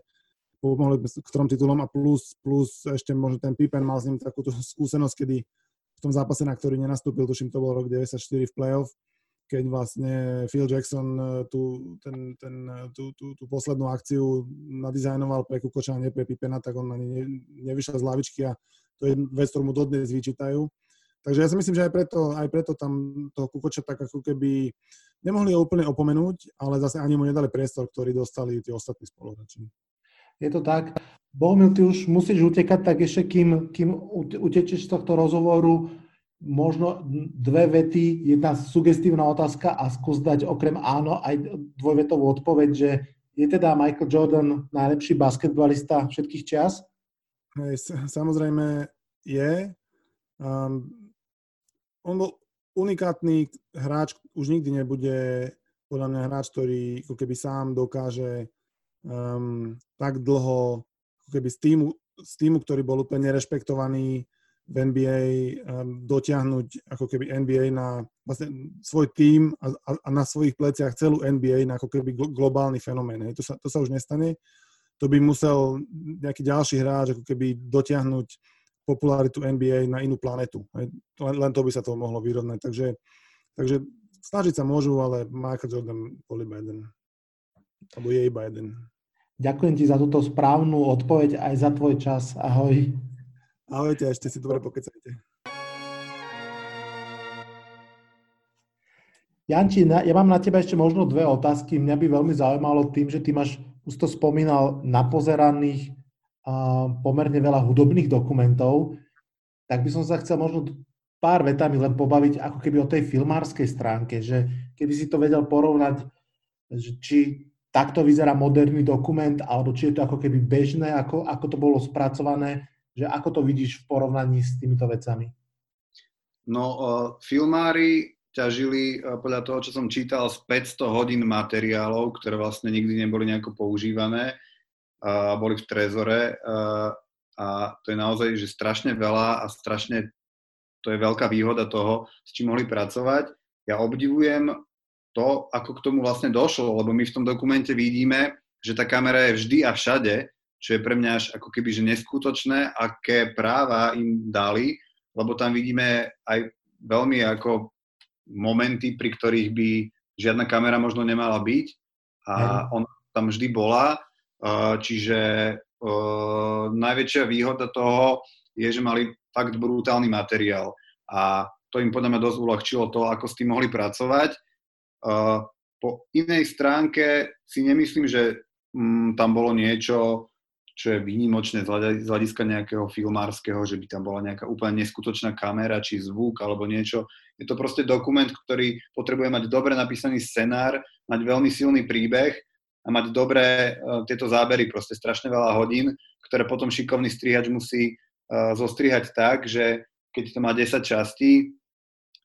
pomohli k trom titulom a plus, plus ešte možno ten Pippen mal s ním takúto skúsenosť, kedy v tom zápase, na ktorý nenastúpil, tuším to bol rok 94 v playoff, keď vlastne Phil Jackson e, tú, ten, ten, e, tú, tú, tú poslednú akciu nadizajnoval pre Kukoča a nie pre Pippena, tak on ani ne, nevyšiel z lavičky a to je vec, ktorú mu dodnes vyčítajú. Takže ja si myslím, že aj preto, aj preto tam toho Kukoča tak ako keby nemohli ho úplne opomenúť, ale zase ani mu nedali priestor, ktorý dostali tí ostatní spoluhráči. Je to tak. Bohumil, ty už musíš utekať, tak ešte kým, kým utečeš z tohto rozhovoru, možno dve vety, jedna sugestívna otázka a skús dať okrem áno aj dvojvetovú odpoveď, že je teda Michael Jordan najlepší basketbalista všetkých čias? Hej, samozrejme je. Um, on bol unikátny hráč, už nikdy nebude podľa mňa hráč, ktorý keby sám dokáže um, tak dlho keby z týmu, z týmu, ktorý bol úplne nerešpektovaný v NBA, um, dotiahnuť ako keby NBA na vlastne svoj tým a, a, a na svojich pleciach celú NBA na ako keby globálny fenomén. Hej. To, sa, to sa už nestane. To by musel nejaký ďalší hráč ako keby dotiahnuť popularitu NBA na inú planetu. Len, len to by sa to mohlo vyrovnať. Takže, takže snažiť sa môžu, ale Michael Jordan bol iba jeden. Alebo je iba jeden. Ďakujem ti za túto správnu odpoveď aj za tvoj čas. Ahoj. Ahojte, ešte si dobre pokecajte. Janči, ja mám na teba ešte možno dve otázky. Mňa by veľmi zaujímalo tým, že ty máš, už to spomínal, napozeraných pomerne veľa hudobných dokumentov, tak by som sa chcel možno pár vetami len pobaviť ako keby o tej filmárskej stránke, že keby si to vedel porovnať, či takto vyzerá moderný dokument, alebo či je to ako keby bežné, ako, ako to bolo spracované, že ako to vidíš v porovnaní s týmito vecami? No, uh, filmári ťažili uh, podľa toho, čo som čítal, z 500 hodín materiálov, ktoré vlastne nikdy neboli nejako používané a boli v Trezore a to je naozaj že strašne veľa a strašne to je veľká výhoda toho, s čím mohli pracovať. Ja obdivujem to, ako k tomu vlastne došlo, lebo my v tom dokumente vidíme, že tá kamera je vždy a všade, čo je pre mňa až ako keby že neskutočné, aké práva im dali, lebo tam vidíme aj veľmi ako momenty, pri ktorých by žiadna kamera možno nemala byť a ona tam vždy bola Čiže najväčšia výhoda toho je, že mali fakt brutálny materiál a to im podľa mňa dosť uľahčilo to, ako s tým mohli pracovať. Po inej stránke si nemyslím, že mm, tam bolo niečo, čo je výnimočné z hľadiska nejakého filmárskeho, že by tam bola nejaká úplne neskutočná kamera či zvuk alebo niečo. Je to proste dokument, ktorý potrebuje mať dobre napísaný scenár, mať veľmi silný príbeh a mať dobré uh, tieto zábery, proste strašne veľa hodín, ktoré potom šikovný strihač musí uh, zostrihať tak, že keď to má 10 častí,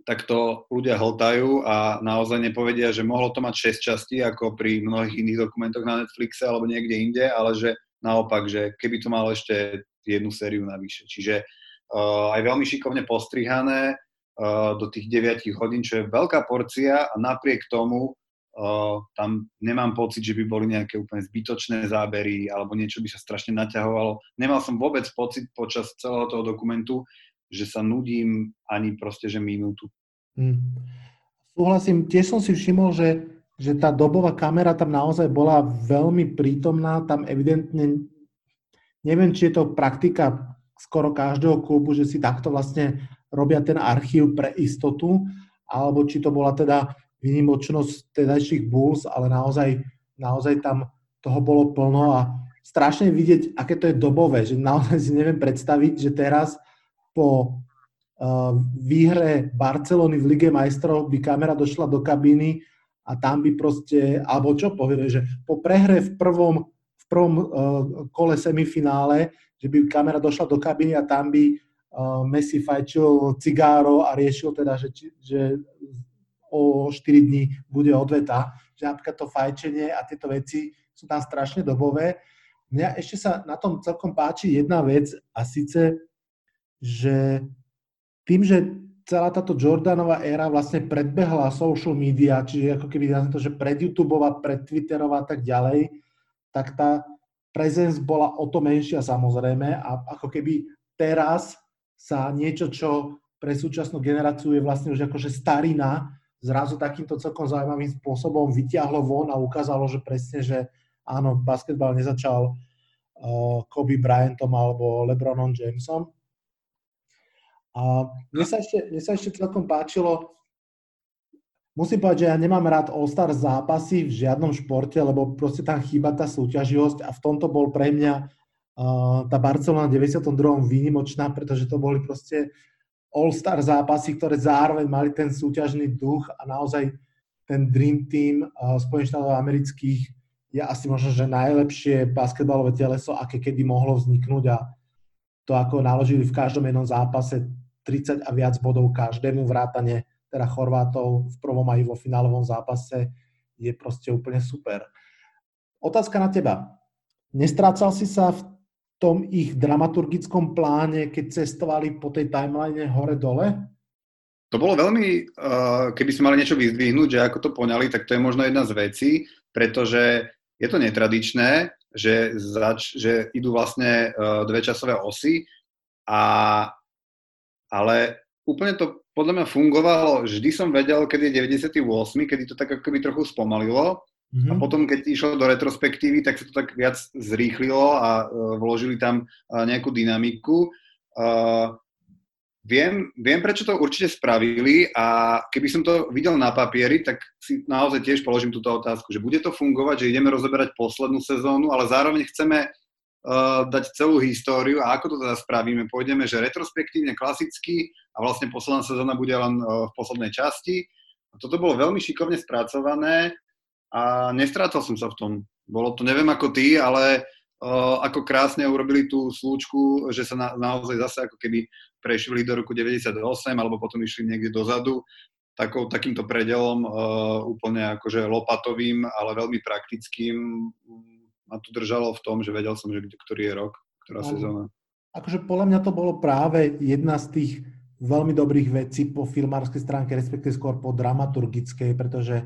tak to ľudia hltajú a naozaj nepovedia, že mohlo to mať 6 častí, ako pri mnohých iných dokumentoch na Netflixe alebo niekde inde, ale že naopak, že keby to malo ešte jednu sériu navyše. Čiže uh, aj veľmi šikovne postrihané uh, do tých 9 hodín, čo je veľká porcia a napriek tomu uh, tam nemám pocit, že by boli nejaké úplne zbytočné zábery alebo niečo by sa strašne naťahovalo. Nemal som vôbec pocit počas celého toho dokumentu, že sa nudím ani proste, že minútu. Hmm. Súhlasím, tiež som si všimol, že že tá dobová kamera tam naozaj bola veľmi prítomná, tam evidentne, neviem, či je to praktika skoro každého klubu, že si takto vlastne robia ten archív pre istotu, alebo či to bola teda výnimočnosť tedajších Bulls, ale naozaj, naozaj tam toho bolo plno a strašne vidieť, aké to je dobové, že naozaj si neviem predstaviť, že teraz po uh, výhre Barcelony v Lige majstrov by kamera došla do kabíny a tam by proste, alebo čo povie, že po prehre v prvom, v prvom uh, kole semifinále, že by kamera došla do kabiny a tam by uh, Messi fajčil cigáro a riešil teda, že, že o 4 dní bude odveta, že napríklad to fajčenie a tieto veci sú tam strašne dobové. Mňa ešte sa na tom celkom páči jedna vec a síce, že tým, že celá táto Jordanová éra vlastne predbehla social media, čiže ako keby to, že pred YouTubeová, pred Twitterová a tak ďalej, tak tá presence bola o to menšia samozrejme a ako keby teraz sa niečo, čo pre súčasnú generáciu je vlastne už akože starina, zrazu takýmto celkom zaujímavým spôsobom vyťahlo von a ukázalo, že presne, že áno, basketbal nezačal uh, Kobe Bryantom alebo LeBronom Jamesom, a mne sa ešte, mne sa ešte celkom páčilo, musím povedať, že ja nemám rád All-Star zápasy v žiadnom športe, lebo proste tam chýba tá súťaživosť a v tomto bol pre mňa uh, tá Barcelona 92. výnimočná, pretože to boli proste All-Star zápasy, ktoré zároveň mali ten súťažný duch a naozaj ten Dream Team uh, Spojených štátov amerických je asi možno, že najlepšie basketbalové teleso, aké kedy mohlo vzniknúť a to, ako naložili v každom jednom zápase 30 a viac bodov každému vrátane teda Chorvátov v prvom aj vo finálovom zápase je proste úplne super. Otázka na teba. Nestrácal si sa v tom ich dramaturgickom pláne, keď cestovali po tej timeline hore-dole? To bolo veľmi, uh, keby sme mali niečo vyzdvihnúť, že ako to poňali, tak to je možno jedna z vecí, pretože je to netradičné, že, zač, že idú vlastne uh, dve časové osy a ale úplne to podľa mňa fungovalo, vždy som vedel, kedy je 98, kedy to tak akoby trochu spomalilo mm-hmm. a mhm. potom, keď išlo do retrospektívy, tak sa to tak viac zrýchlilo a uh, vložili tam uh, nejakú dynamiku. Uh, viem, viem, prečo to určite spravili a keby som to videl na papieri, tak si naozaj tiež položím túto otázku, že bude to fungovať, že ideme rozoberať poslednú sezónu, ale zároveň chceme dať celú históriu a ako to teda spravíme? Pôjdeme, že retrospektívne, klasicky a vlastne posledná sezóna bude len uh, v poslednej časti. A toto bolo veľmi šikovne spracované a nestrácal som sa v tom. Bolo to, neviem ako ty, ale uh, ako krásne urobili tú slúčku, že sa na, naozaj zase ako keby prešli do roku 98 alebo potom išli niekde dozadu takou, takýmto predelom uh, úplne akože lopatovým, ale veľmi praktickým ma to držalo v tom, že vedel som, že ktorý je rok, ktorá no, sezóna. Akože podľa mňa to bolo práve jedna z tých veľmi dobrých vecí po filmárskej stránke, respektíve skôr po dramaturgickej, pretože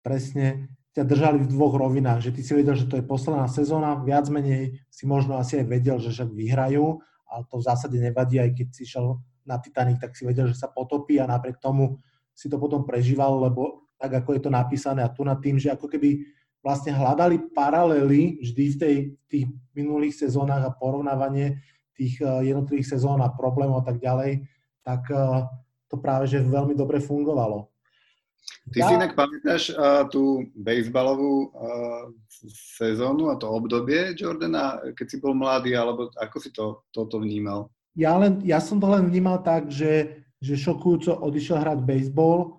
presne ťa držali v dvoch rovinách, že ty si vedel, že to je posledná sezóna, viac menej si možno asi aj vedel, že však vyhrajú, ale to v zásade nevadí, aj keď si šiel na Titanic, tak si vedel, že sa potopí a napriek tomu si to potom prežíval, lebo tak ako je to napísané a tu nad tým, že ako keby vlastne hľadali paralely vždy v tej, tých minulých sezónach a porovnávanie tých eh, jednotlivých sezón a problémov a tak ďalej, tak eh, to práve že veľmi dobre fungovalo. Ty ja... si inak pamätáš uh, tú baseballovú uh, sezónu a to obdobie Jordana, keď si bol mladý, alebo ako si to, toto vnímal? Ja, len, ja som to len vnímal tak, že, že šokujúco odišiel hrať baseball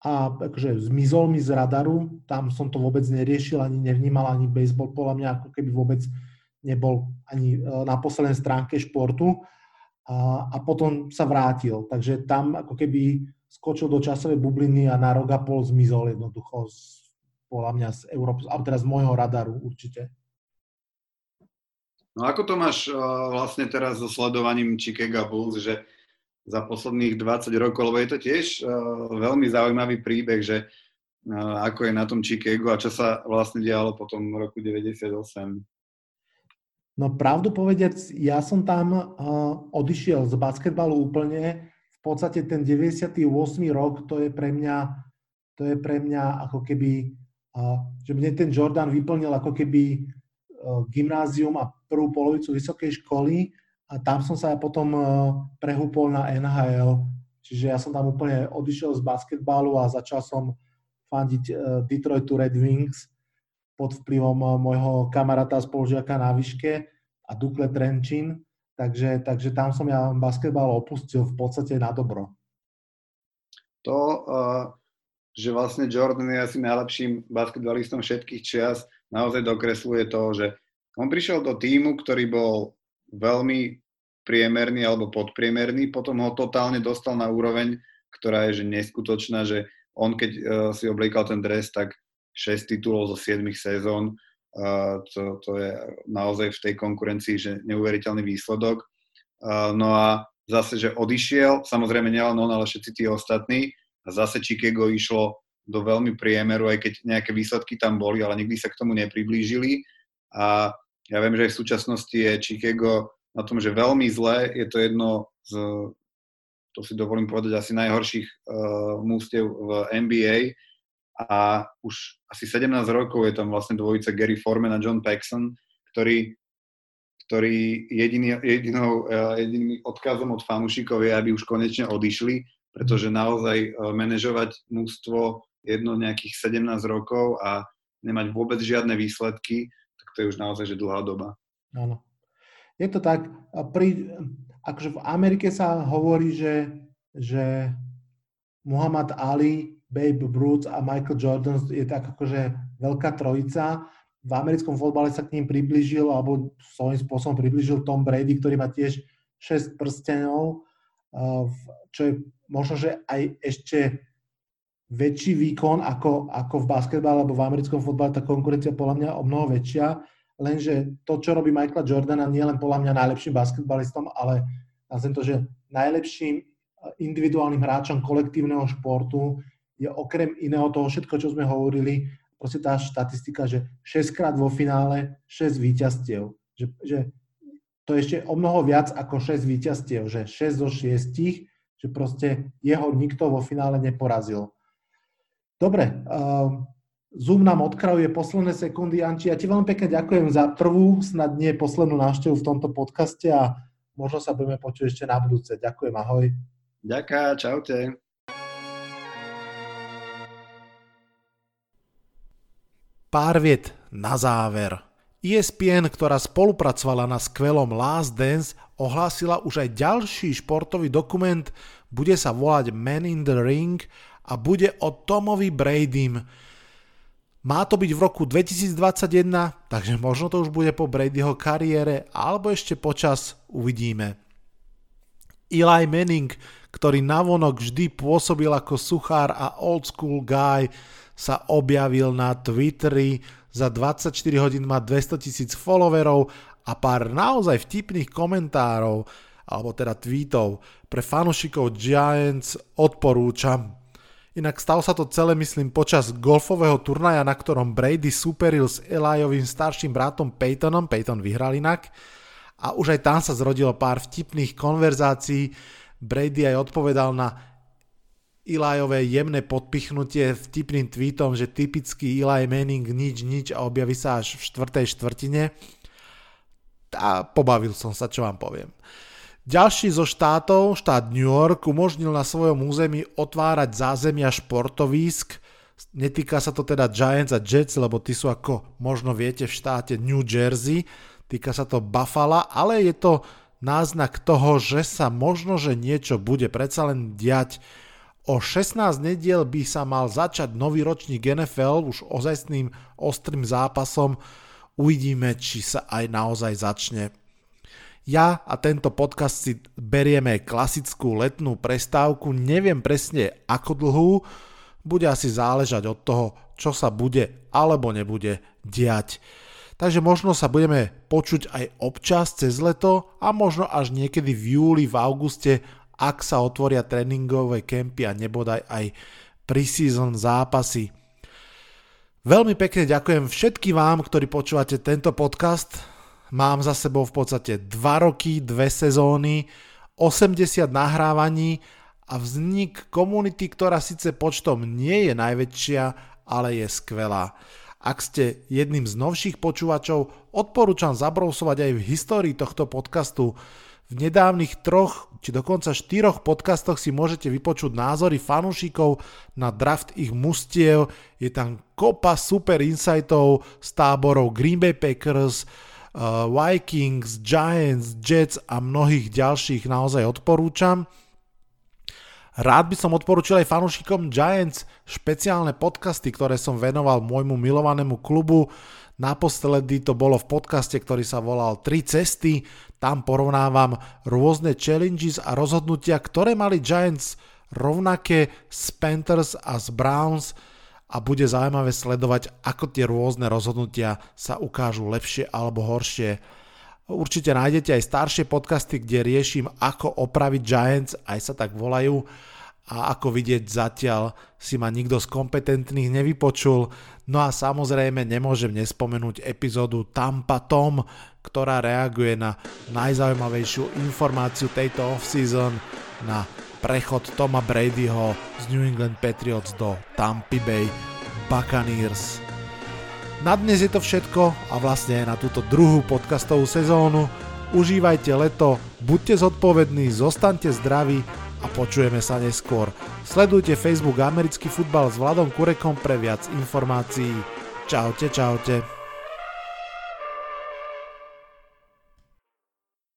a akože zmizol mi z radaru, tam som to vôbec neriešil, ani nevnímal, ani baseball podľa mňa ako keby vôbec nebol ani e, na poslednej stránke športu a, a potom sa vrátil. Takže tam ako keby skočil do časovej bubliny a na rok a pol zmizol jednoducho z, podľa mňa z Európy, alebo teraz z môjho radaru určite. No ako to máš uh, vlastne teraz so sledovaním Chicago Bulls, že za posledných 20 rokov, lebo je to tiež uh, veľmi zaujímavý príbeh, že uh, ako je na tom Chicago a čo sa vlastne dialo potom v roku 98. No pravdu povedec, ja som tam uh, odišiel z basketbalu úplne. V podstate ten 98. rok, to je pre mňa, to je pre mňa ako keby, uh, že mne ten Jordan vyplnil ako keby uh, gymnázium a prvú polovicu vysokej školy a tam som sa potom eh, prehúpol na NHL, čiže ja som tam úplne odišiel z basketbalu a začal som fandiť eh, Detroitu Red Wings pod vplyvom eh, môjho kamaráta spolužiaka na výške a Dukle Trenčín, takže, takže tam som ja basketbal opustil v podstate na dobro. To, že vlastne Jordan je asi najlepším basketbalistom všetkých čias, naozaj dokresluje to, že on prišiel do týmu, ktorý bol veľmi priemerný alebo podpriemerný, potom ho totálne dostal na úroveň, ktorá je že neskutočná, že on keď uh, si obliekal ten dres, tak 6 titulov zo 7 sezón, uh, to, to je naozaj v tej konkurencii, že neuveriteľný výsledok. Uh, no a zase, že odišiel, samozrejme nielen on, ale všetci tí ostatní, a zase Chicago išlo do veľmi priemeru, aj keď nejaké výsledky tam boli, ale nikdy sa k tomu nepriblížili. A ja viem, že aj v súčasnosti je Chicago na tom, že veľmi zle, je to jedno z, to si dovolím povedať, asi najhorších uh, mústev v NBA a. Už asi 17 rokov je tam vlastne dvojica Gary Foreman a John Paxson, ktorí, ktorí jediný, jedinou, uh, jediným odkazom od fanúšikov je, aby už konečne odišli, pretože naozaj uh, manažovať mústvo jedno nejakých 17 rokov a nemať vôbec žiadne výsledky, to je už naozaj že dlhá doba. Áno. Je to tak, pri, akože v Amerike sa hovorí, že, že Muhammad Ali, Babe Ruth a Michael Jordan je tak akože veľká trojica. V americkom fotbale sa k ním približil, alebo svojím spôsobom približil Tom Brady, ktorý má tiež 6 prstenov, čo je možno, že aj ešte väčší výkon ako, ako v basketbale alebo v americkom fotbale, tá konkurencia podľa mňa o mnoho väčšia lenže to, čo robí Michaela Jordana, nie len podľa mňa najlepším basketbalistom, ale nazvem to, že najlepším eh, individuálnym hráčom kolektívneho športu je okrem iného toho všetko, čo sme hovorili, proste tá štatistika, že 6 krát vo finále 6 víťazstiev. Že, že to je ešte o mnoho viac ako 6 víťazstiev, že 6 zo 6, že proste jeho nikto vo finále neporazil. Dobre, uh, Zoom nám odkrajuje posledné sekundy. Anči, ja ti veľmi pekne ďakujem za prvú, snad nie poslednú návštevu v tomto podcaste a možno sa budeme počuť ešte na budúce. Ďakujem, ahoj. Ďakujem, čaute. Pár viet na záver. ESPN, ktorá spolupracovala na skvelom Last Dance, ohlásila už aj ďalší športový dokument, bude sa volať Man in the Ring a bude o Tomovi Bradym. Má to byť v roku 2021, takže možno to už bude po Bradyho kariére, alebo ešte počas uvidíme. Eli Manning, ktorý navonok vždy pôsobil ako suchár a old school guy, sa objavil na Twitteri, za 24 hodín má 200 tisíc followerov a pár naozaj vtipných komentárov, alebo teda tweetov. Pre fanúšikov Giants odporúčam Inak stalo sa to celé, myslím, počas golfového turnaja, na ktorom Brady superil s Eliovým starším bratom Peytonom, Peyton vyhral inak, a už aj tam sa zrodilo pár vtipných konverzácií. Brady aj odpovedal na Eliové jemné podpichnutie vtipným tweetom, že typický Eli Manning nič, nič a objaví sa až v štvrtej štvrtine. A pobavil som sa, čo vám poviem. Ďalší zo štátov, štát New York, umožnil na svojom území otvárať zázemia športovísk. Netýka sa to teda Giants a Jets, lebo tí sú ako možno viete v štáte New Jersey. Týka sa to Buffalo, ale je to náznak toho, že sa možno, že niečo bude predsa len diať. O 16 nediel by sa mal začať nový ročník NFL už ozajstným ostrým zápasom. Uvidíme, či sa aj naozaj začne. Ja a tento podcast si berieme klasickú letnú prestávku, neviem presne ako dlhú, bude asi záležať od toho, čo sa bude alebo nebude diať. Takže možno sa budeme počuť aj občas cez leto a možno až niekedy v júli, v auguste, ak sa otvoria tréningové kempy a nebodaj aj preseason zápasy. Veľmi pekne ďakujem všetkým vám, ktorí počúvate tento podcast. Mám za sebou v podstate 2 roky, 2 sezóny, 80 nahrávaní a vznik komunity, ktorá síce počtom nie je najväčšia, ale je skvelá. Ak ste jedným z novších počúvačov, odporúčam zabrousovať aj v histórii tohto podcastu. V nedávnych troch či dokonca štyroch podcastoch si môžete vypočuť názory fanúšikov na draft ich mustiev. Je tam kopa super insightov z táborov Green Bay Packers, Vikings, Giants, Jets a mnohých ďalších naozaj odporúčam. Rád by som odporúčil aj fanúšikom Giants špeciálne podcasty, ktoré som venoval môjmu milovanému klubu. Naposledy to bolo v podcaste, ktorý sa volal Tri cesty. Tam porovnávam rôzne challenges a rozhodnutia, ktoré mali Giants rovnaké z Panthers a z Browns a bude zaujímavé sledovať, ako tie rôzne rozhodnutia sa ukážu lepšie alebo horšie. Určite nájdete aj staršie podcasty, kde riešim, ako opraviť Giants, aj sa tak volajú. A ako vidieť zatiaľ si ma nikto z kompetentných nevypočul. No a samozrejme nemôžem nespomenúť epizódu Tampa Tom, ktorá reaguje na najzaujímavejšiu informáciu tejto off-season, na prechod Toma Bradyho z New England Patriots do Tampa Bay Buccaneers. Na dnes je to všetko a vlastne na túto druhú podcastovú sezónu. Užívajte leto, buďte zodpovední, zostaňte zdraví a počujeme sa neskôr. Sledujte Facebook Americký futbal s Vladom Kurekom pre viac informácií. Čaute, čaute.